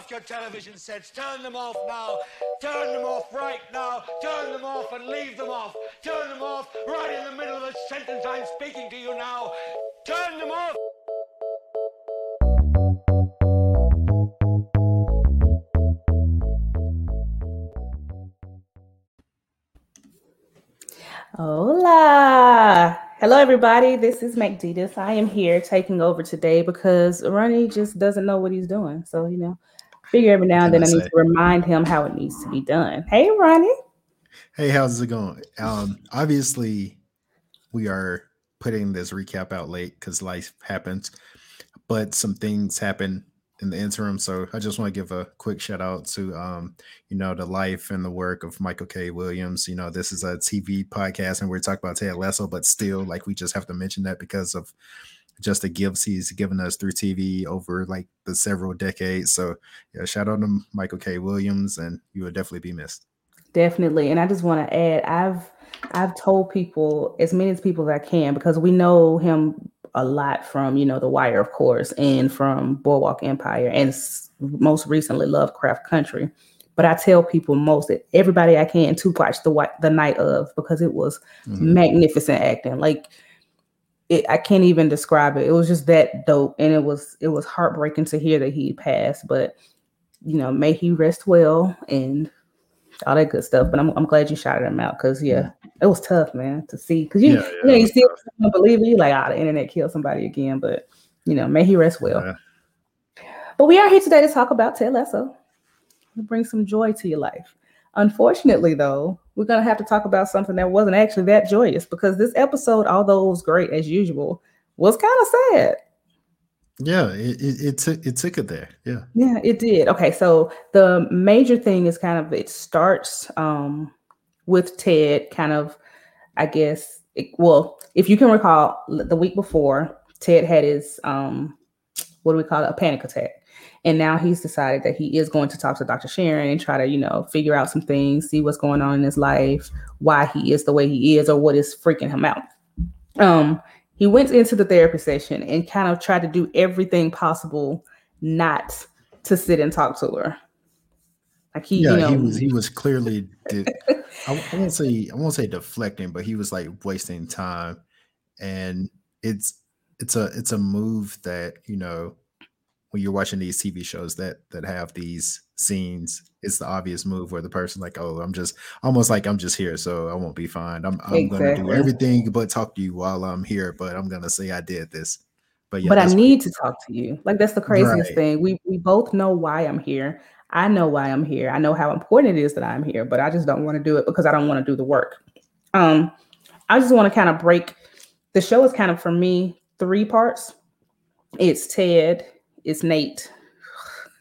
off your television sets. Turn them off now. Turn them off right now. Turn them off and leave them off. Turn them off right in the middle of the sentence I'm speaking to you now. Turn them off. Hola. Hello, everybody. This is McDitas. I am here taking over today because Ronnie just doesn't know what he's doing. So, you know, figure every now and then I, I need to remind him how it needs to be done. Hey, Ronnie. Hey, how's it going? Um, obviously, we are putting this recap out late because life happens, but some things happen in the interim. So I just want to give a quick shout out to um, you know, the life and the work of Michael K. Williams. You know, this is a TV podcast and we're talking about Ted Lasso, but still like we just have to mention that because of just the gifts he's given us through TV over like the several decades. So yeah, shout out to Michael K. Williams and you will definitely be missed. Definitely. And I just want to add, I've I've told people as many as people as I can because we know him a lot from you know The Wire, of course, and from Boardwalk Empire, and most recently Lovecraft Country. But I tell people most everybody I can to watch the the night of because it was mm-hmm. magnificent acting. Like it, I can't even describe it. It was just that dope, and it was it was heartbreaking to hear that he passed. But you know, may he rest well and all that good stuff. But I'm, I'm glad you shouted him out because yeah, it was tough, man, to see. Because you, yeah, yeah, you know, you see don't believe it, you like, ah, oh, the internet killed somebody again. But you know, may he rest well. Yeah. But we are here today to talk about Ted Lasso. To bring some joy to your life. Unfortunately, though, we're gonna have to talk about something that wasn't actually that joyous because this episode, although it was great as usual, was kind of sad. Yeah, it, it, it, took it took it there. Yeah. Yeah, it did. Okay, so the major thing is kind of it starts um with Ted kind of I guess it, well, if you can recall the week before, Ted had his um what do we call it? A panic attack. And now he's decided that he is going to talk to Dr. Sharon and try to, you know, figure out some things, see what's going on in his life, why he is the way he is, or what is freaking him out. Um, he went into the therapy session and kind of tried to do everything possible not to sit and talk to her. Like he, yeah, you know, he was he was clearly. I, I won't say I won't say deflecting, but he was like wasting time, and it's it's a it's a move that you know when you're watching these TV shows that that have these scenes, it's the obvious move where the person like, oh, I'm just almost like I'm just here, so I won't be fined. I'm I'm exactly. gonna do everything but talk to you while I'm here, but I'm gonna say I did this. But yeah, but I need to talk to you. Like that's the craziest right. thing. We we both know why I'm here. I know why I'm here. I know how important it is that I'm here, but I just don't want to do it because I don't want to do the work. Um, I just want to kind of break the show is kind of for me three parts. It's Ted, it's Nate.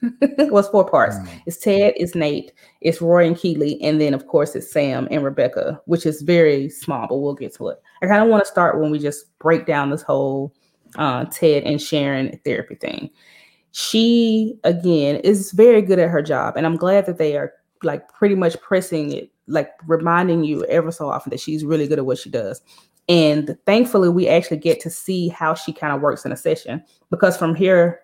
it was four parts. Mm. It's Ted, it's Nate, it's Roy and Keeley, and then of course it's Sam and Rebecca, which is very small, but we'll get to it. I kind of want to start when we just break down this whole uh, Ted and Sharon therapy thing. She again is very good at her job, and I'm glad that they are like pretty much pressing it, like reminding you ever so often that she's really good at what she does. And thankfully, we actually get to see how she kind of works in a session because from here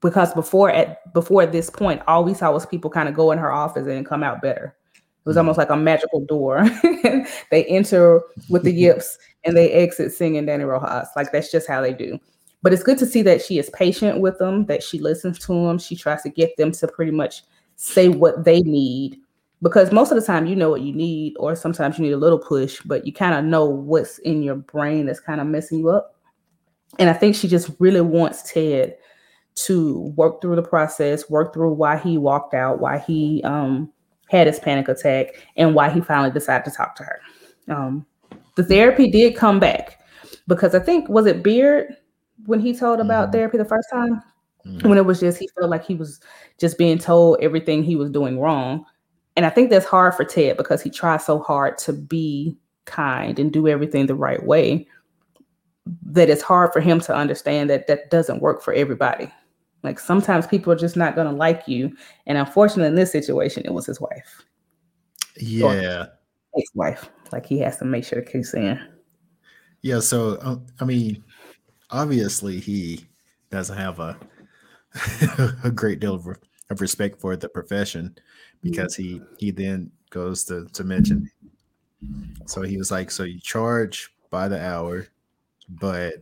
because before at before this point, all we saw was people kind of go in her office and come out better. It was mm. almost like a magical door. they enter with the yips and they exit singing Dani Rojas. Like that's just how they do. But it's good to see that she is patient with them, that she listens to them. She tries to get them to pretty much say what they need. Because most of the time you know what you need, or sometimes you need a little push, but you kind of know what's in your brain that's kind of messing you up. And I think she just really wants Ted to work through the process, work through why he walked out, why he um, had his panic attack, and why he finally decided to talk to her. Um, the therapy did come back because I think was it Beard when he told about mm-hmm. therapy the first time mm-hmm. when it was just he felt like he was just being told everything he was doing wrong, and I think that's hard for Ted because he tries so hard to be kind and do everything the right way that it's hard for him to understand that that doesn't work for everybody. Like sometimes people are just not going to like you. And unfortunately, in this situation, it was his wife. Yeah. His wife. Like he has to make sure to keep saying. Yeah. So, um, I mean, obviously, he doesn't have a, a great deal of of respect for the profession because he he then goes to to mention so he was like so you charge by the hour but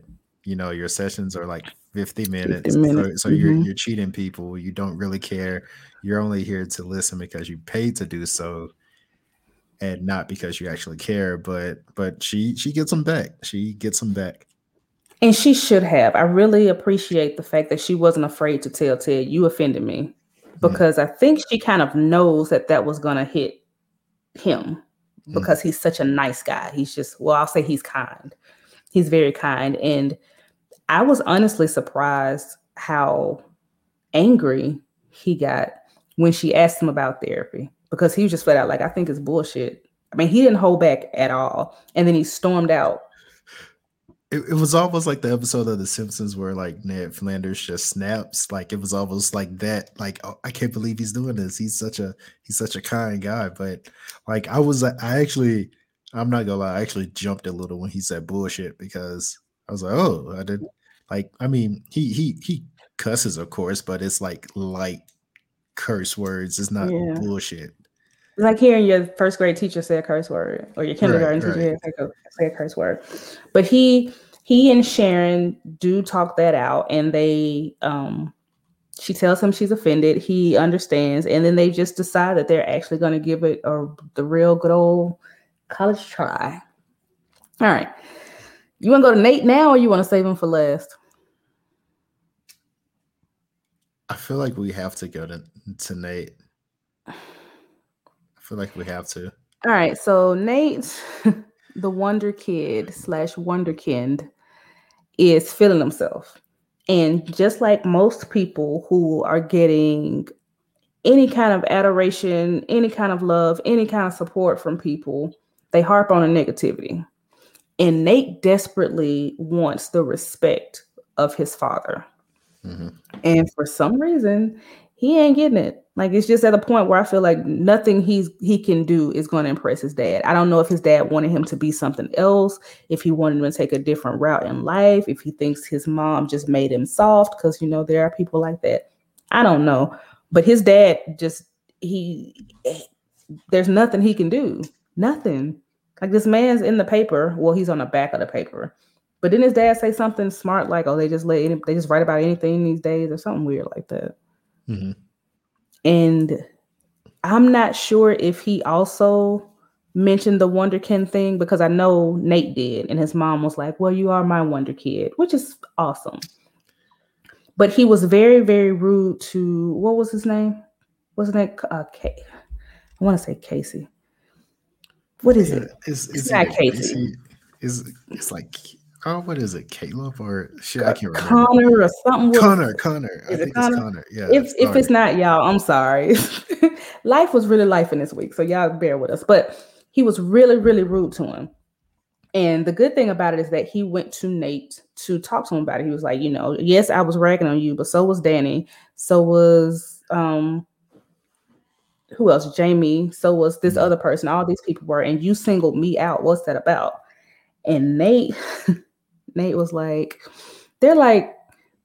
you know your sessions are like 50 minutes, 50 minutes. so, so mm-hmm. you're you're cheating people you don't really care you're only here to listen because you paid to do so and not because you actually care but but she she gets them back she gets them back and she should have i really appreciate the fact that she wasn't afraid to tell ted you offended me mm. because mm. i think she kind of knows that that was going to hit him mm. because mm. he's such a nice guy he's just well i'll say he's kind he's very kind and I was honestly surprised how angry he got when she asked him about therapy because he was just flat out like, I think it's bullshit. I mean, he didn't hold back at all. And then he stormed out. It, it was almost like the episode of The Simpsons where like Ned Flanders just snaps. Like it was almost like that. Like oh, I can't believe he's doing this. He's such a he's such a kind guy. But like I was, I actually, I'm not gonna lie, I actually jumped a little when he said bullshit because I was like, oh, I didn't like. I mean, he he he cusses, of course, but it's like light curse words. It's not yeah. bullshit. Like hearing your first grade teacher say a curse word, or your kindergarten right, teacher right. say a curse word. But he he and Sharon do talk that out, and they um she tells him she's offended. He understands, and then they just decide that they're actually going to give it a the real good old college try. All right. You want to go to Nate now, or you want to save him for last? I feel like we have to go to, to Nate. I feel like we have to. All right. So Nate, the Wonder Kid slash Wunderkind, is feeling himself. And just like most people who are getting any kind of adoration, any kind of love, any kind of support from people, they harp on the negativity. And Nate desperately wants the respect of his father. Mm-hmm. And for some reason, he ain't getting it. Like it's just at a point where I feel like nothing he's he can do is going to impress his dad. I don't know if his dad wanted him to be something else, if he wanted him to take a different route in life, if he thinks his mom just made him soft because you know there are people like that. I don't know. But his dad just he there's nothing he can do. Nothing. Like this man's in the paper. Well, he's on the back of the paper. But didn't his dad say something smart like, "Oh, they just let any, they just write about anything these days," or something weird like that. Mm-hmm. And I'm not sure if he also mentioned the Wunderkind thing because I know Nate did, and his mom was like, "Well, you are my Wonder Kid," which is awesome. But he was very, very rude to what was his name? Wasn't it uh, K- I want to say Casey. What is yeah, it? It's, it's, it's not Casey. Is it's like oh, what is it, Caleb or shit? I can't remember. Connor or something. Connor, Connor. I think Connor? it's Connor. Yeah. If it's if it's not y'all, I'm sorry. life was really life in this week, so y'all bear with us. But he was really, really rude to him. And the good thing about it is that he went to Nate to talk to him about it. He was like, you know, yes, I was ragging on you, but so was Dani. So was um who else? Jamie. So was this mm-hmm. other person. All these people were, and you singled me out. What's that about? And Nate, Nate was like, they're like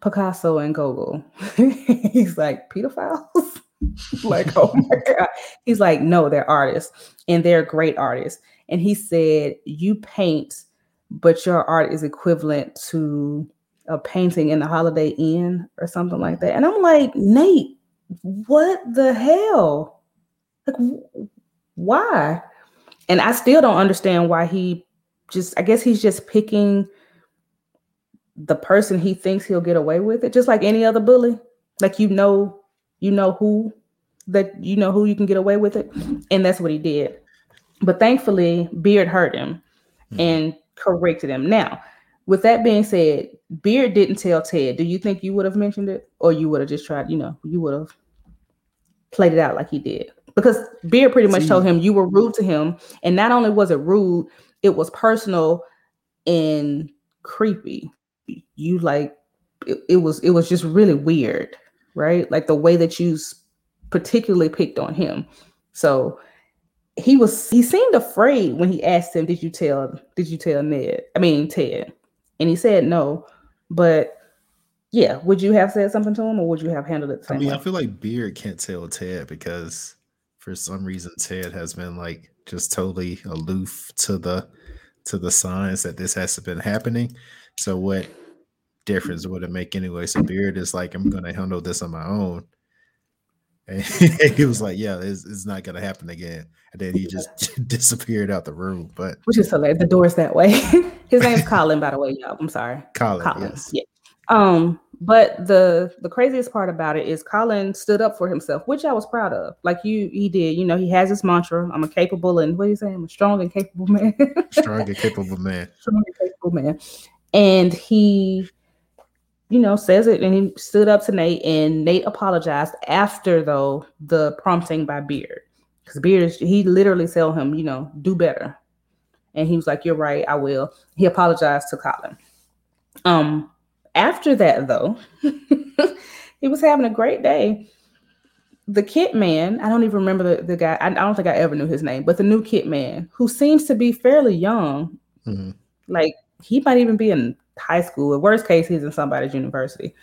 Picasso and Gogol. He's like, pedophiles? like, oh my God. He's like, no, they're artists and they're great artists. And he said, you paint, but your art is equivalent to a painting in the Holiday Inn or something like that. And I'm like, Nate, what the hell? Like, why? And I still don't understand why he just, I guess he's just picking the person he thinks he'll get away with it, just like any other bully. Like, you know, you know who that you know who you can get away with it. And that's what he did. But thankfully, Beard heard him mm-hmm. and corrected him. Now, with that being said, Beard didn't tell Ted. Do you think you would have mentioned it? Or you would have just tried, you know, you would have played it out like he did? Because Beard pretty much told him you were rude to him, and not only was it rude, it was personal and creepy. You like it, it was it was just really weird, right? Like the way that you particularly picked on him. So he was he seemed afraid when he asked him, "Did you tell? Did you tell Ned? I mean Ted?" And he said no, but Yeah, would you have said something to him, or would you have handled it? I mean, way? I feel like Beard can't tell Ted because for some reason Ted has been like just totally aloof to the to the signs that this has been happening. So what difference would it make anyway? So Beard is like, I'm gonna handle this on my own. And he was like, "Yeah, it's, it's not gonna happen again." And then he just disappeared out the room. But which is hilarious. The door's that way. His name's Colin, by the way, y'all. I'm sorry, Colin. Colin. Yes. Yeah. Um, but the the craziest part about it is Colin stood up for himself, which I was proud of. Like you, he did. You know, he has his mantra: "I'm a capable and what do you say? I'm a strong and capable man." strong and capable man. Strong and capable man. And he, you know, says it, and he stood up to Nate, and Nate apologized after though the prompting by Beard, because Beard, he literally told him, you know, do better, and he was like, "You're right, I will." He apologized to Colin. Um, after that, though, he was having a great day. The kit man, I don't even remember the, the guy, I, I, don't think I ever knew his name, but the new kit man who seems to be fairly young, mm-hmm. like he might even be in high school. In worst case, he's in somebody's university,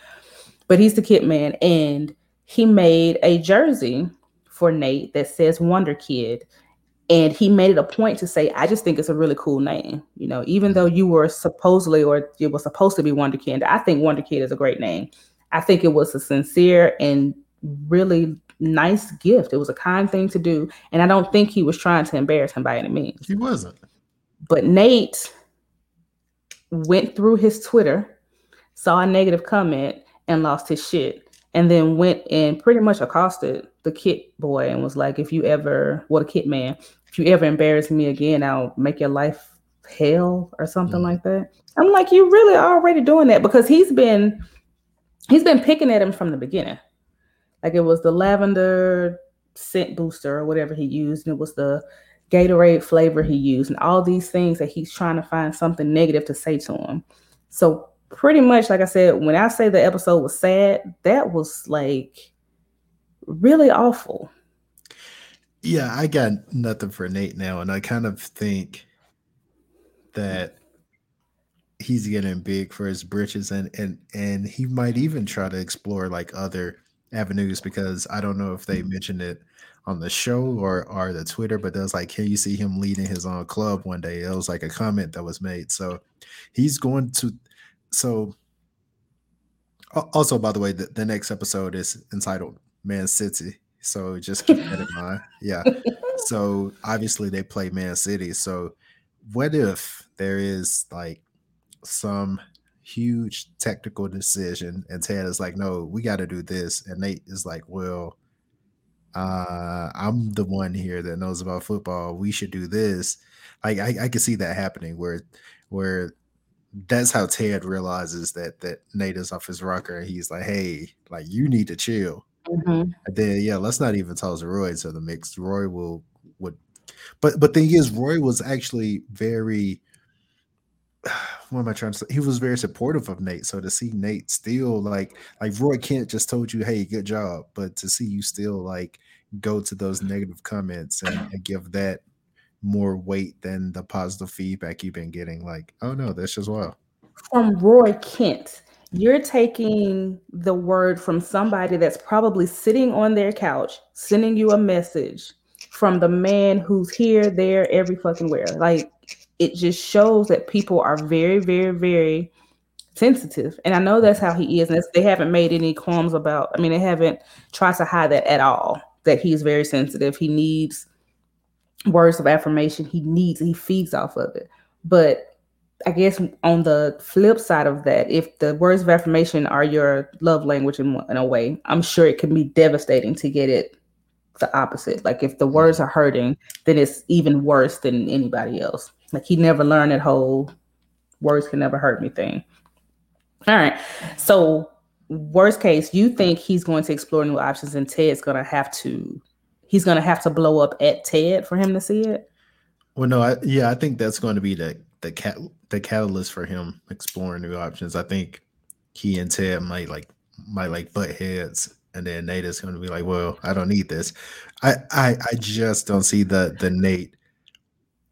but he's the kit man. And he made a jersey for Nate that says Wonder Kid and he made it a point to say, I just think it's a really cool name. You know, even though you were supposedly or it was supposed to be Wonder Kid, I think Wonder Kid is a great name. I think it was a sincere and really nice gift. It was a kind thing to do. And I don't think he was trying to embarrass him by any means. He wasn't. But Nate went through his Twitter, saw a negative comment, and lost his shit. And then went and pretty much accosted the kit boy and was like, if you ever, what well, a kit man, if you ever embarrass me again, I'll make your life hell or something mm-hmm. like that. I'm like, you really already doing that because he's been he's been picking at him from the beginning. Like it was the lavender scent booster or whatever he used, and it was the Gatorade flavor he used, and all these things that he's trying to find something negative to say to him. So pretty much, like I said, when I say the episode was sad, that was like really awful. Yeah, I got nothing for Nate now, and I kind of think that he's getting big for his britches, and and and he might even try to explore like other avenues because I don't know if they mentioned it on the show or or the Twitter, but there's like, can you see him leading his own club one day? It was like a comment that was made, so he's going to. So, also by the way, the, the next episode is entitled Man City. So just keep that in mind. Yeah. So obviously they play Man City. So what if there is like some huge technical decision and Ted is like, no, we got to do this. And Nate is like, well, uh, I'm the one here that knows about football. We should do this. Like I, I can see that happening where where that's how Ted realizes that that Nate is off his rocker. He's like, hey, like you need to chill. Mm-hmm. And then yeah, let's not even toss Roy into the mix. Roy will would, but but thing is, Roy was actually very. What am I trying to say? He was very supportive of Nate. So to see Nate still like like Roy Kent just told you, hey, good job, but to see you still like go to those negative comments and, and give that more weight than the positive feedback you've been getting, like, oh no, this just well. From Roy Kent you're taking the word from somebody that's probably sitting on their couch, sending you a message from the man who's here, there, every fucking where. Like it just shows that people are very, very, very sensitive. And I know that's how he is. And they haven't made any qualms about, I mean, they haven't tried to hide that at all, that he's very sensitive. He needs words of affirmation. He needs, he feeds off of it. But I guess on the flip side of that, if the words of affirmation are your love language in, in a way, I'm sure it can be devastating to get it the opposite. Like if the words are hurting, then it's even worse than anybody else. Like he never learned that whole words can never hurt me thing. All right. So worst case, you think he's going to explore new options and Ted's gonna have to he's gonna have to blow up at Ted for him to see it? Well, no, I, yeah, I think that's going to be the the cat the catalyst for him exploring new options. I think he and Ted might like might like butt heads, and then Nate is going to be like, "Well, I don't need this." I I I just don't see the the Nate,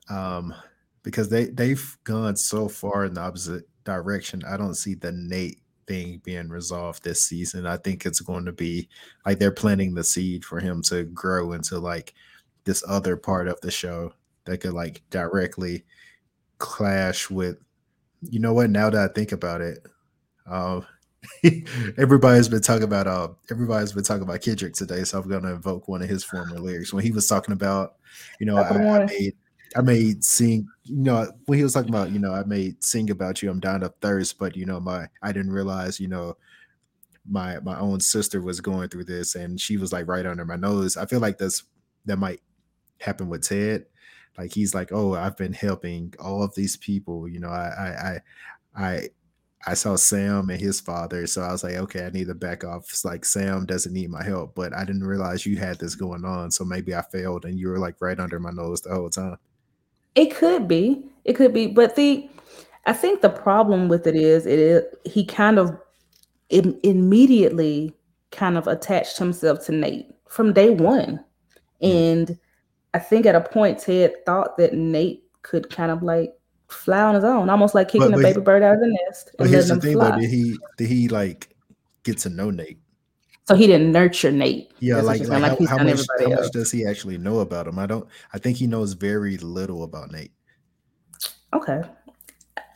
um, because they they've gone so far in the opposite direction. I don't see the Nate thing being resolved this season. I think it's going to be like they're planting the seed for him to grow into like this other part of the show that could like directly clash with you know what now that I think about it um everybody's been talking about uh everybody's been talking about Kendrick today so I'm going to invoke one of his former lyrics when he was talking about you know I, I made I made sing, you know, when he was talking about, you know, I made sing about you, I'm dying of thirst, but you know, my I didn't realize, you know, my my own sister was going through this and she was like right under my nose. I feel like that's that might happen with Ted. Like he's like, oh, I've been helping all of these people. You know, I I I I I saw Sam and his father, so I was like, okay, I need to back off. It's like Sam doesn't need my help, but I didn't realize you had this going on, so maybe I failed, and you were like right under my nose the whole time. It could be. It could be. But the I think the problem with it is it is he kind of Im- immediately kind of attached himself to Nate from day one. And I think at a point Ted thought that Nate could kind of like fly on his own, almost like kicking but, but a baby he, bird out of the nest. But here's the thing fly. though, did he did he like get to know Nate? So he didn't nurture Nate. Yeah, like, like, like how, how, much, how much does he actually know about him? I don't. I think he knows very little about Nate. Okay,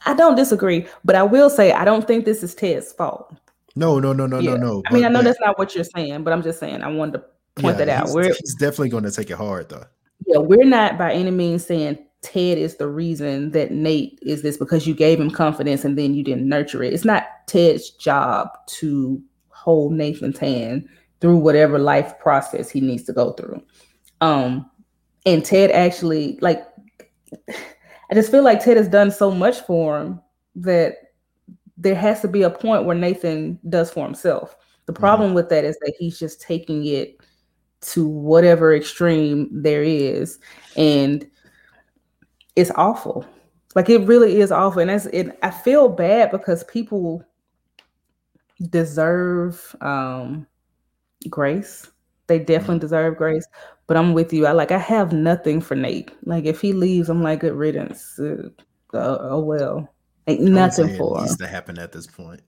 I don't disagree, but I will say I don't think this is Ted's fault. No, no, no, no, yeah. no, no. I mean, I know that's not what you're saying, but I'm just saying I wanted to point yeah, that out. He's, we're, he's definitely going to take it hard, though. Yeah, we're not by any means saying Ted is the reason that Nate is this because you gave him confidence and then you didn't nurture it. It's not Ted's job to hold Nathan's hand through whatever life process he needs to go through. Um, and Ted actually like I just feel like Ted has done so much for him that there has to be a point where Nathan does for himself. The mm-hmm. problem mm-hmm. with that is that he's just taking it to whatever extreme there is, and it's awful. Like it really is awful, and that's it. I feel bad because people deserve um grace. They definitely mm-hmm. deserve grace. But I'm with you. I like I have nothing for Nate. Like if he leaves, I'm like good riddance. Uh, oh, oh, well. Ain't nothing for him. Needs to happen at this point.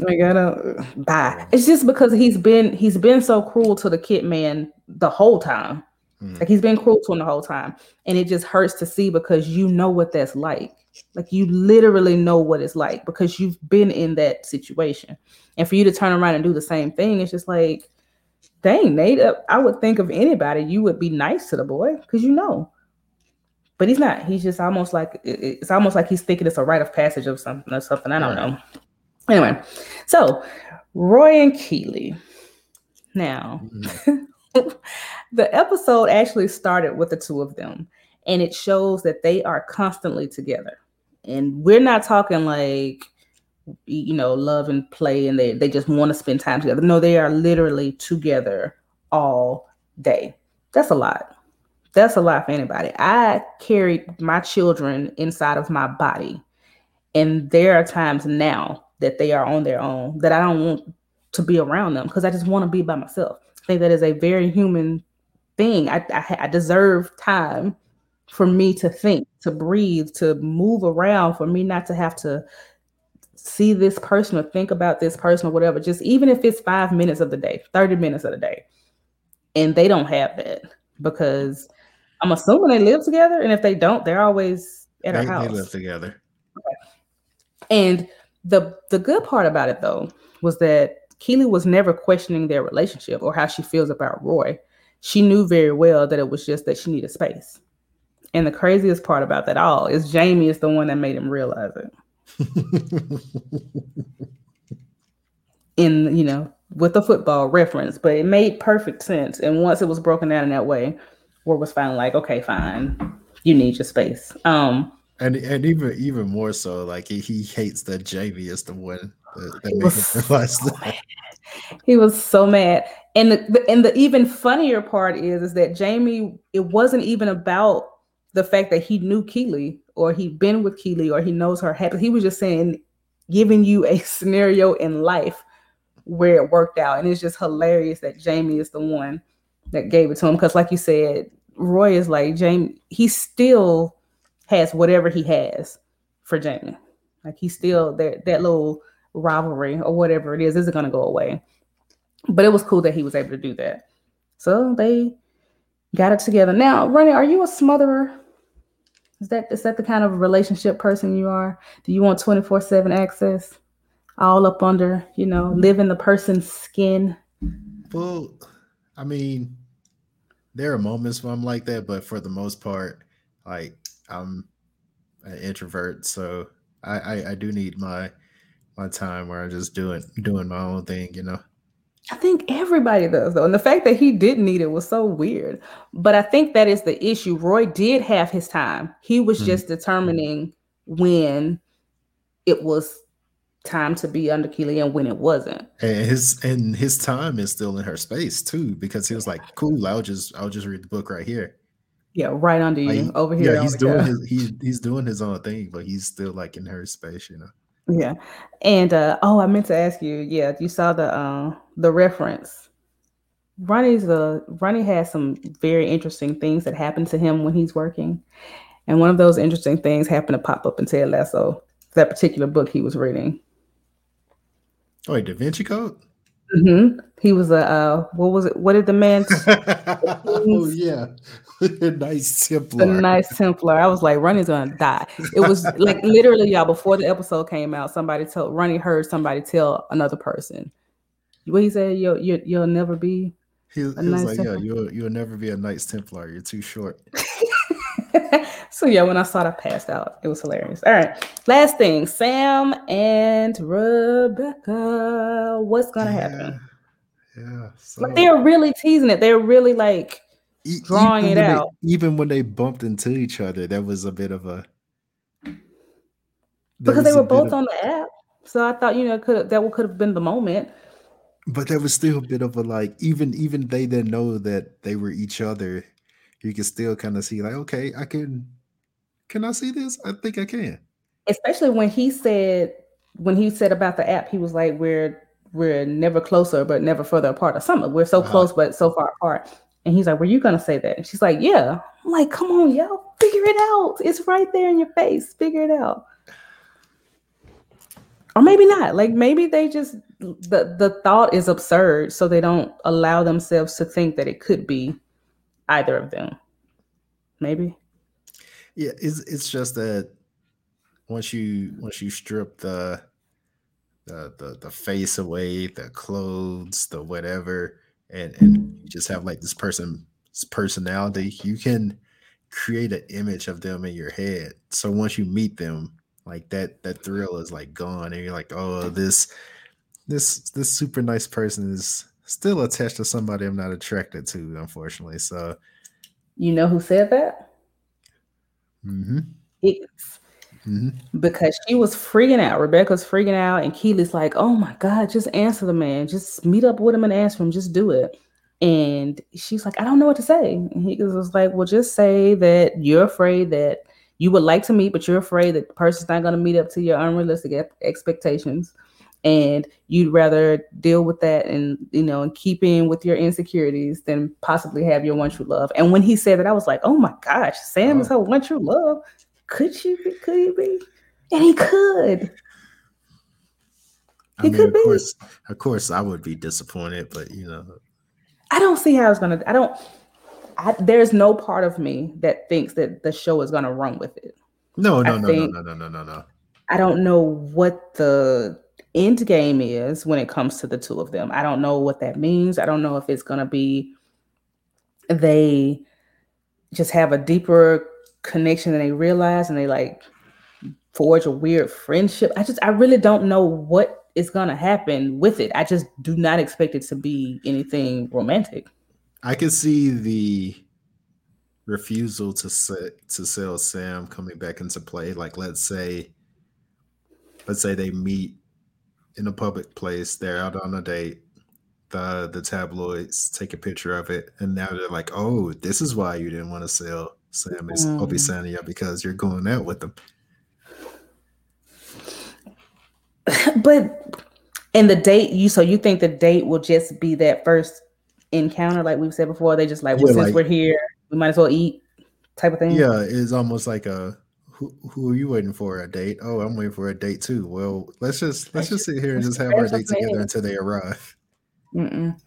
I don't bye. It's just because he's been he's been so cruel to the kid man the whole time. Mm. Like he's been cruel to him the whole time. And it just hurts to see because you know what that's like. Like you literally know what it's like because you've been in that situation. And for you to turn around and do the same thing, it's just like, dang, Nate, uh, I would think of anybody, you would be nice to the boy because you know. But he's not. He's just almost like it's almost like he's thinking it's a rite of passage of something or something. I don't know. Anyway, so Roy and Keeley. Now, mm-hmm. the episode actually started with the two of them, and it shows that they are constantly together. And we're not talking like you know, love and play and they, they just want to spend time together. No, they are literally together all day. That's a lot. That's a lot for anybody. I carried my children inside of my body. And there are times now that they are on their own that I don't want to be around them because I just want to be by myself. I think that is a very human thing. I, I, I deserve time for me to think, to breathe, to move around, for me not to have to see this person or think about this person or whatever, just even if it's five minutes of the day, 30 minutes of the day. And they don't have that because I'm assuming they live together. And if they don't, they're always at they, our house. They live together. Okay. And the the good part about it though was that Keeley was never questioning their relationship or how she feels about Roy. She knew very well that it was just that she needed space. And the craziest part about that all is Jamie is the one that made him realize it. in you know with the football reference, but it made perfect sense. And once it was broken down in that way, where was finally like, okay, fine, you need your space. Um, and and even even more so, like he, he hates that Jamie is the one that, that made him realize so that. He was so mad, and the, the and the even funnier part is is that Jamie, it wasn't even about the fact that he knew Keeley or he'd been with Keeley or he knows her habits. He was just saying, giving you a scenario in life where it worked out. And it's just hilarious that Jamie is the one that gave it to him. Because, like you said, Roy is like, Jamie, he still has whatever he has for Jamie. Like, he still, that, that little rivalry or whatever it is isn't going to go away. But it was cool that he was able to do that. So they got it together. Now, Ronnie, are you a smotherer? Is that is that the kind of relationship person you are? Do you want 24/7 access? All up under, you know, live in the person's skin? Well, I mean, there are moments when I'm like that, but for the most part, like I'm an introvert, so I, I, I do need my my time where I'm just doing doing my own thing, you know. I think everybody does though. And the fact that he didn't need it was so weird. But I think that is the issue. Roy did have his time. He was mm-hmm. just determining when it was time to be under Keeley and when it wasn't. And his and his time is still in her space too, because he was like, Cool, I'll just I'll just read the book right here. Yeah, right under you like, over here. Yeah, he's doing his he's he's doing his own thing, but he's still like in her space, you know. Yeah. And uh oh, I meant to ask you, yeah, you saw the uh, the reference. Ronnie's uh Ronnie has some very interesting things that happen to him when he's working. And one of those interesting things happened to pop up in Ted Lasso, that particular book he was reading. Oh, Da Vinci Code? Mm-hmm. He was a uh, what was it? What did the man? oh yeah, the Knights Templar. The Knights Templar. I was like, Ronnie's gonna die. It was like literally, y'all. Before the episode came out, somebody told Ronnie heard somebody tell another person. What he said, you'll you, you'll never be. He, he was like, Templar. yeah, you'll you'll never be a Knights Templar. You're too short. so yeah, when I saw that passed out, it was hilarious. All right, last thing, Sam and Rebecca. What's gonna yeah. happen? Yeah, so. like they're really teasing it. They're really like drawing it out. They, even when they bumped into each other, that was a bit of a because they were both of, on the app. So I thought, you know, could that could have been the moment. But there was still a bit of a like, even even they didn't know that they were each other. You can still kind of see, like, okay, I can can I see this? I think I can. Especially when he said when he said about the app, he was like, We're we're never closer, but never further apart, or something. We're so uh-huh. close, but so far apart. And he's like, Were you gonna say that? And she's like, Yeah. I'm like, come on, yo, figure it out. It's right there in your face. Figure it out. Or maybe not. Like maybe they just the the thought is absurd, so they don't allow themselves to think that it could be either of them. Maybe. Yeah, it's it's just that once you once you strip the the the, the face away, the clothes, the whatever, and and you just have like this person's personality, you can create an image of them in your head. So once you meet them, like that that thrill is like gone, and you're like, oh, this this this super nice person is still attached to somebody I'm not attracted to, unfortunately. So you know who said that? Mm-hmm. It's Mm-hmm. because she was freaking out. Rebecca's freaking out, and Keeley's like, "Oh my god, just answer the man. Just meet up with him and answer him. Just do it." And she's like, "I don't know what to say." And he was like, "Well, just say that you're afraid that you would like to meet, but you're afraid that the person's not going to meet up to your unrealistic expectations." and you'd rather deal with that and you know and keep in with your insecurities than possibly have your one true love. And when he said that, I was like, oh my gosh, Sam is oh. her one true love. Could she be? Could he be? And he could. He mean, could of be. Course, of course, I would be disappointed, but you know, I don't see how it's gonna. I don't. I, there's no part of me that thinks that the show is gonna run with it. No, no, I no, no, no, no, no, no, no. I don't know what the end game is when it comes to the two of them. I don't know what that means. I don't know if it's gonna be they just have a deeper connection than they realize and they like forge a weird friendship. I just I really don't know what is gonna happen with it. I just do not expect it to be anything romantic. I can see the refusal to set, to sell Sam coming back into play. Like let's say let's say they meet in a public place, they're out on a date, the the tabloids take a picture of it, and now they're like, Oh, this is why you didn't want to sell Sam is mm. Obisanya because you're going out with them. But in the date, you so you think the date will just be that first encounter, like we've said before? They just like, well, yeah, since like, we're here, we might as well eat, type of thing. Yeah, it's almost like a who, who are you waiting for? A date? Oh, I'm waiting for a date too. Well, let's just let's just sit here and just have our date together until they arrive. Mm-mm.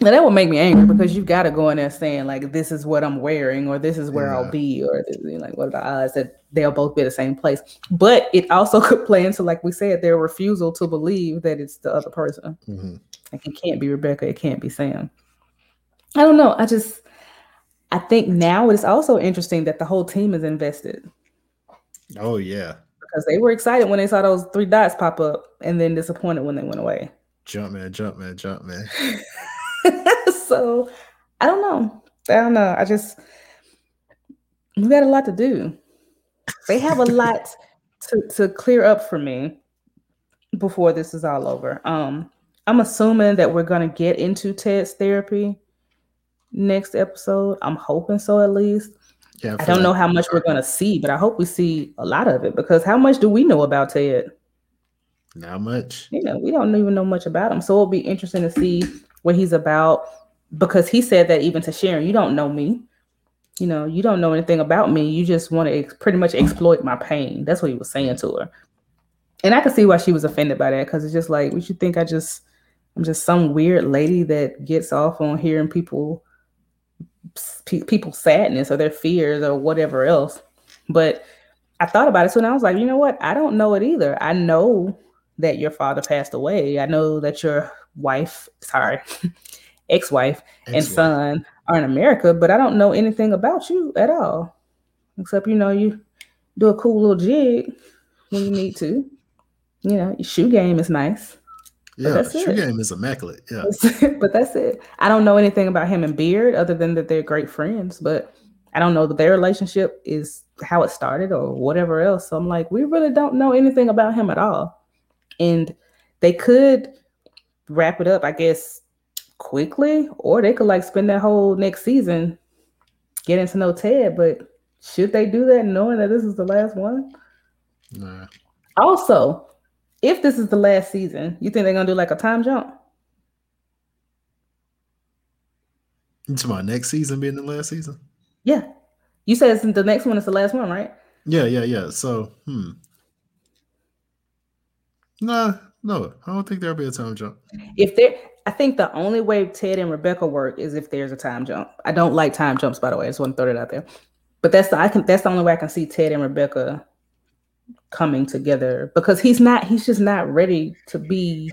Now that would make me angry because you've got to go in there saying like this is what I'm wearing or this is where yeah. I'll be or like what are the odds that they'll both be the same place. But it also could play into like we said their refusal to believe that it's the other person. Mm-hmm. Like it can't be Rebecca, it can't be Sam. I don't know. I just I think now it's also interesting that the whole team is invested. Oh yeah. Because they were excited when they saw those three dots pop up and then disappointed when they went away. Jump man, jump man, jump man. so I don't know. I don't know. I just we got a lot to do. They have a lot to, to clear up for me before this is all over. Um, I'm assuming that we're gonna get into Ted's therapy next episode. I'm hoping so at least. Yeah, I don't know how much we're gonna see, but I hope we see a lot of it because how much do we know about Ted? Not much. You know, we don't even know much about him. So it'll be interesting to see what he's about because he said that even to Sharon, you don't know me. You know, you don't know anything about me. You just want to ex- pretty much exploit my pain. That's what he was saying to her. And I could see why she was offended by that because it's just like, would you think I just, I'm just some weird lady that gets off on hearing people, p- people's sadness or their fears or whatever else. But I thought about it so and I was like, you know what? I don't know it either. I know that your father passed away. I know that your wife, sorry, ex-wife Ex-wife. and son are in America, but I don't know anything about you at all. Except you know you do a cool little jig when you need to. You know, your shoe game is nice. Yeah, shoe it. game is immaculate. Yeah. but that's it. I don't know anything about him and Beard other than that they're great friends, but I don't know that their relationship is how it started or whatever else. So I'm like, we really don't know anything about him at all. And they could wrap it up, I guess, quickly, or they could like spend that whole next season getting to know Ted. But should they do that knowing that this is the last one? Nah. Also, if this is the last season, you think they're gonna do like a time jump? It's my next season being the last season. Yeah, you said the next one is the last one, right? Yeah, yeah, yeah. So, hmm. Nah, no, I don't think there'll be a time jump. If there, I think the only way Ted and Rebecca work is if there's a time jump. I don't like time jumps, by the way. I just want to throw it out there. But that's the I can that's the only way I can see Ted and Rebecca coming together because he's not he's just not ready to be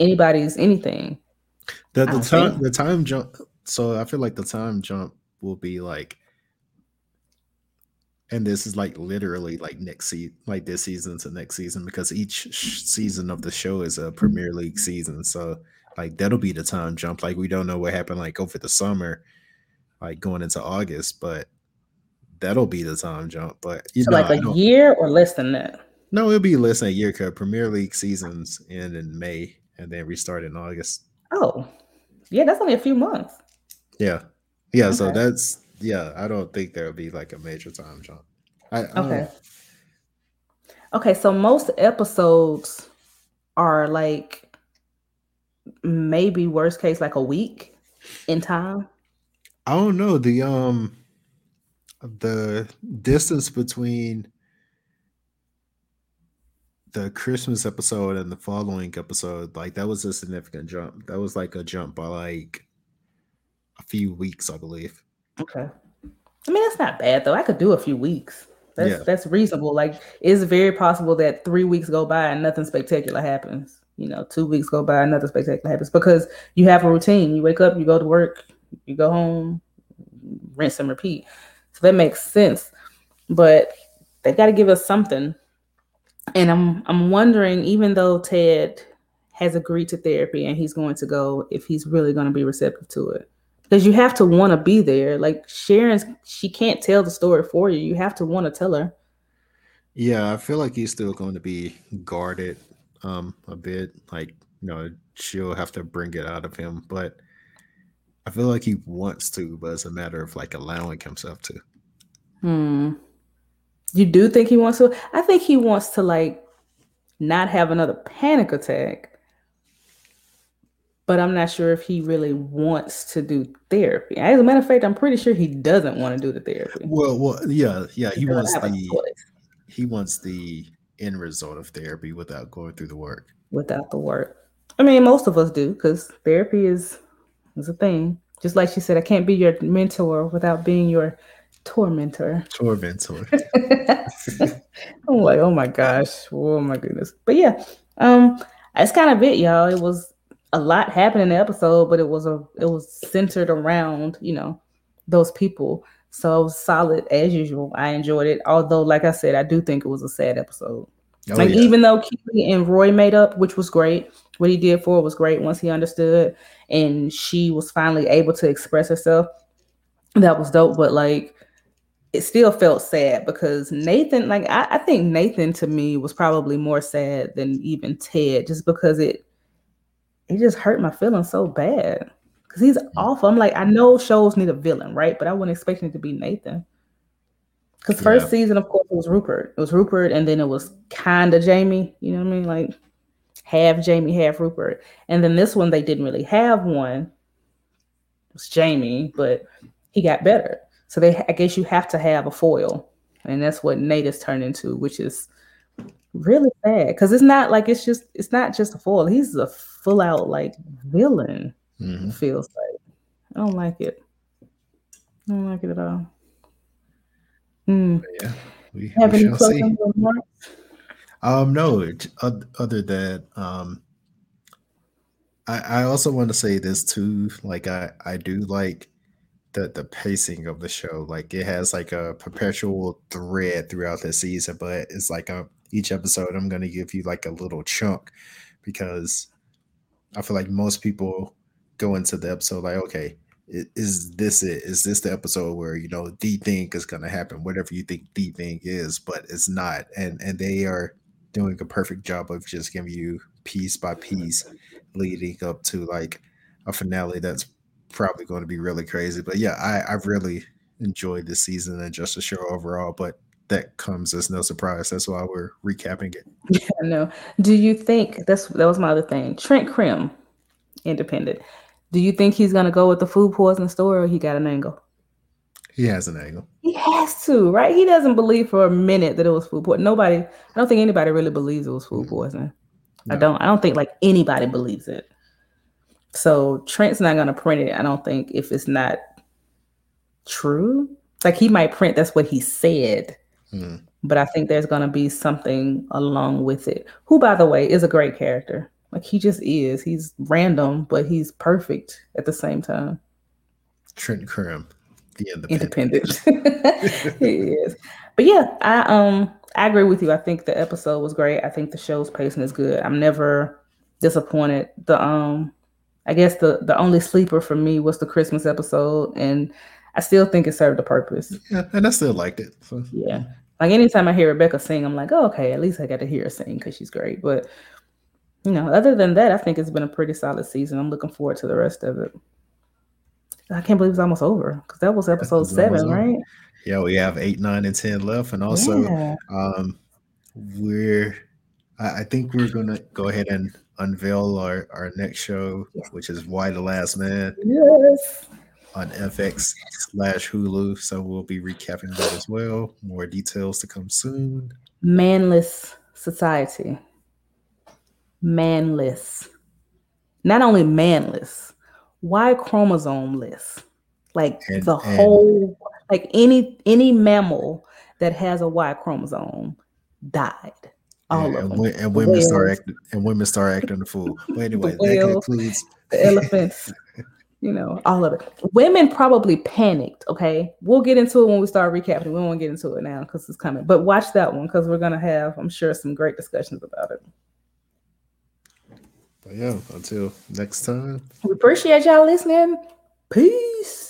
anybody's anything. The the time think. the time jump so I feel like the time jump will be like and this is like literally like next season, like this season to next season, because each sh- season of the show is a Premier League season. So like that'll be the time jump. Like we don't know what happened like over the summer, like going into August, but that'll be the time jump. But you so know, like a year or less than that. No, it'll be less than a year because Premier League seasons end in May and then restart in August. Oh, yeah, that's only a few months. Yeah, yeah. Okay. So that's yeah, I don't think there'll be like a major time jump. I, I okay. Okay, so most episodes are like maybe worst case like a week in time. I don't know the um the distance between the Christmas episode and the following episode, like that was a significant jump. That was like a jump by like a few weeks, I believe. Okay. I mean, that's not bad though. I could do a few weeks. That's yeah. that's reasonable. Like it's very possible that three weeks go by and nothing spectacular happens. You know, two weeks go by and nothing spectacular happens because you have a routine. You wake up, you go to work, you go home, rinse and repeat. So that makes sense. But they got to give us something. And I'm I'm wondering, even though Ted has agreed to therapy and he's going to go, if he's really going to be receptive to it because you have to want to be there. Like Sharon's, she can't tell the story for you. You have to want to tell her. Yeah, I feel like he's still going to be guarded um a bit. Like, you know, she'll have to bring it out of him, but I feel like he wants to, but it's a matter of like allowing himself to. Hmm. You do think he wants to? I think he wants to like not have another panic attack but I'm not sure if he really wants to do therapy. As a matter of fact, I'm pretty sure he doesn't want to do the therapy. Well, well, yeah, yeah, he, he wants the he wants the end result of therapy without going through the work. Without the work. I mean, most of us do because therapy is is a thing. Just like she said, I can't be your mentor without being your tormentor. Tormentor. I'm like, oh my gosh, oh my goodness. But yeah, um, that's kind of it, y'all. It was a lot happened in the episode, but it was a it was centered around you know those people. So it was solid as usual. I enjoyed it. Although, like I said, I do think it was a sad episode. Oh, like yeah. even though Keeley and Roy made up, which was great, what he did for her was great once he understood, and she was finally able to express herself. That was dope. But like, it still felt sad because Nathan, like I, I think Nathan to me was probably more sad than even Ted, just because it it just hurt my feelings so bad because he's mm. awful. I'm like, I know shows need a villain, right? But I wasn't expecting it to be Nathan. Because first yeah. season, of course, it was Rupert. It was Rupert, and then it was kind of Jamie. You know what I mean? Like half Jamie, half Rupert. And then this one, they didn't really have one. It was Jamie, but he got better. So they, I guess, you have to have a foil, and that's what Nate has turned into, which is really bad because it's not like it's just it's not just a foil. He's a full out like villain. Mm-hmm. Feels like I don't like it. I don't like it at all. Mm. Yeah, we, have we any closing remarks? Um, no. Other than um, I I also want to say this too. Like I I do like the the pacing of the show. Like it has like a perpetual thread throughout the season, but it's like a each episode I'm gonna give you like a little chunk because I feel like most people go into the episode like, okay, is this it? Is this the episode where you know the thing is to happen? Whatever you think the thing is, but it's not, and and they are doing a perfect job of just giving you piece by piece, leading up to like a finale that's probably going to be really crazy. But yeah, I I've really enjoyed this season and just the show overall. But that comes as no surprise. That's why we're recapping it. Yeah, no. Do you think that's that was my other thing? Trent Crimm, independent. Do you think he's gonna go with the food poisoning story or he got an angle? He has an angle. He has to, right? He doesn't believe for a minute that it was food poisoning. Nobody, I don't think anybody really believes it was food mm. poisoning. No. I don't. I don't think like anybody believes it. So Trent's not gonna print it. I don't think if it's not true. Like he might print that's what he said, Mm. But I think there's going to be something along with it. Who, by the way, is a great character. Like he just is. He's random, but he's perfect at the same time. Trent Crimm, the independent. independent. he is. But yeah, I um I agree with you. I think the episode was great. I think the show's pacing is good. I'm never disappointed. The um I guess the the only sleeper for me was the Christmas episode and I still think it served a purpose. Yeah, and I still liked it. So. Yeah. Like anytime I hear Rebecca sing, I'm like, oh, okay, at least I got to hear her sing because she's great. But you know, other than that, I think it's been a pretty solid season. I'm looking forward to the rest of it. I can't believe it's almost over because that was episode seven, right? Yeah, we have eight, nine, and ten left, and also yeah. um, we're. I, I think we're gonna go ahead and unveil our our next show, which is Y: The Last Man. Yes on FX slash Hulu. So we'll be recapping that as well. More details to come soon. Manless society. Manless. Not only manless, Y chromosomeless? Like and, the and, whole, like any any mammal that has a Y chromosome died. All and, of them. And, women start acting and women start acting the fool. But anyway, that concludes the elephants. you know, all of it. Women probably panicked. Okay, we'll get into it when we start recapping. We won't get into it now because it's coming. But watch that one because we're gonna have, I'm sure, some great discussions about it. But yeah, until next time. We appreciate y'all listening. Peace.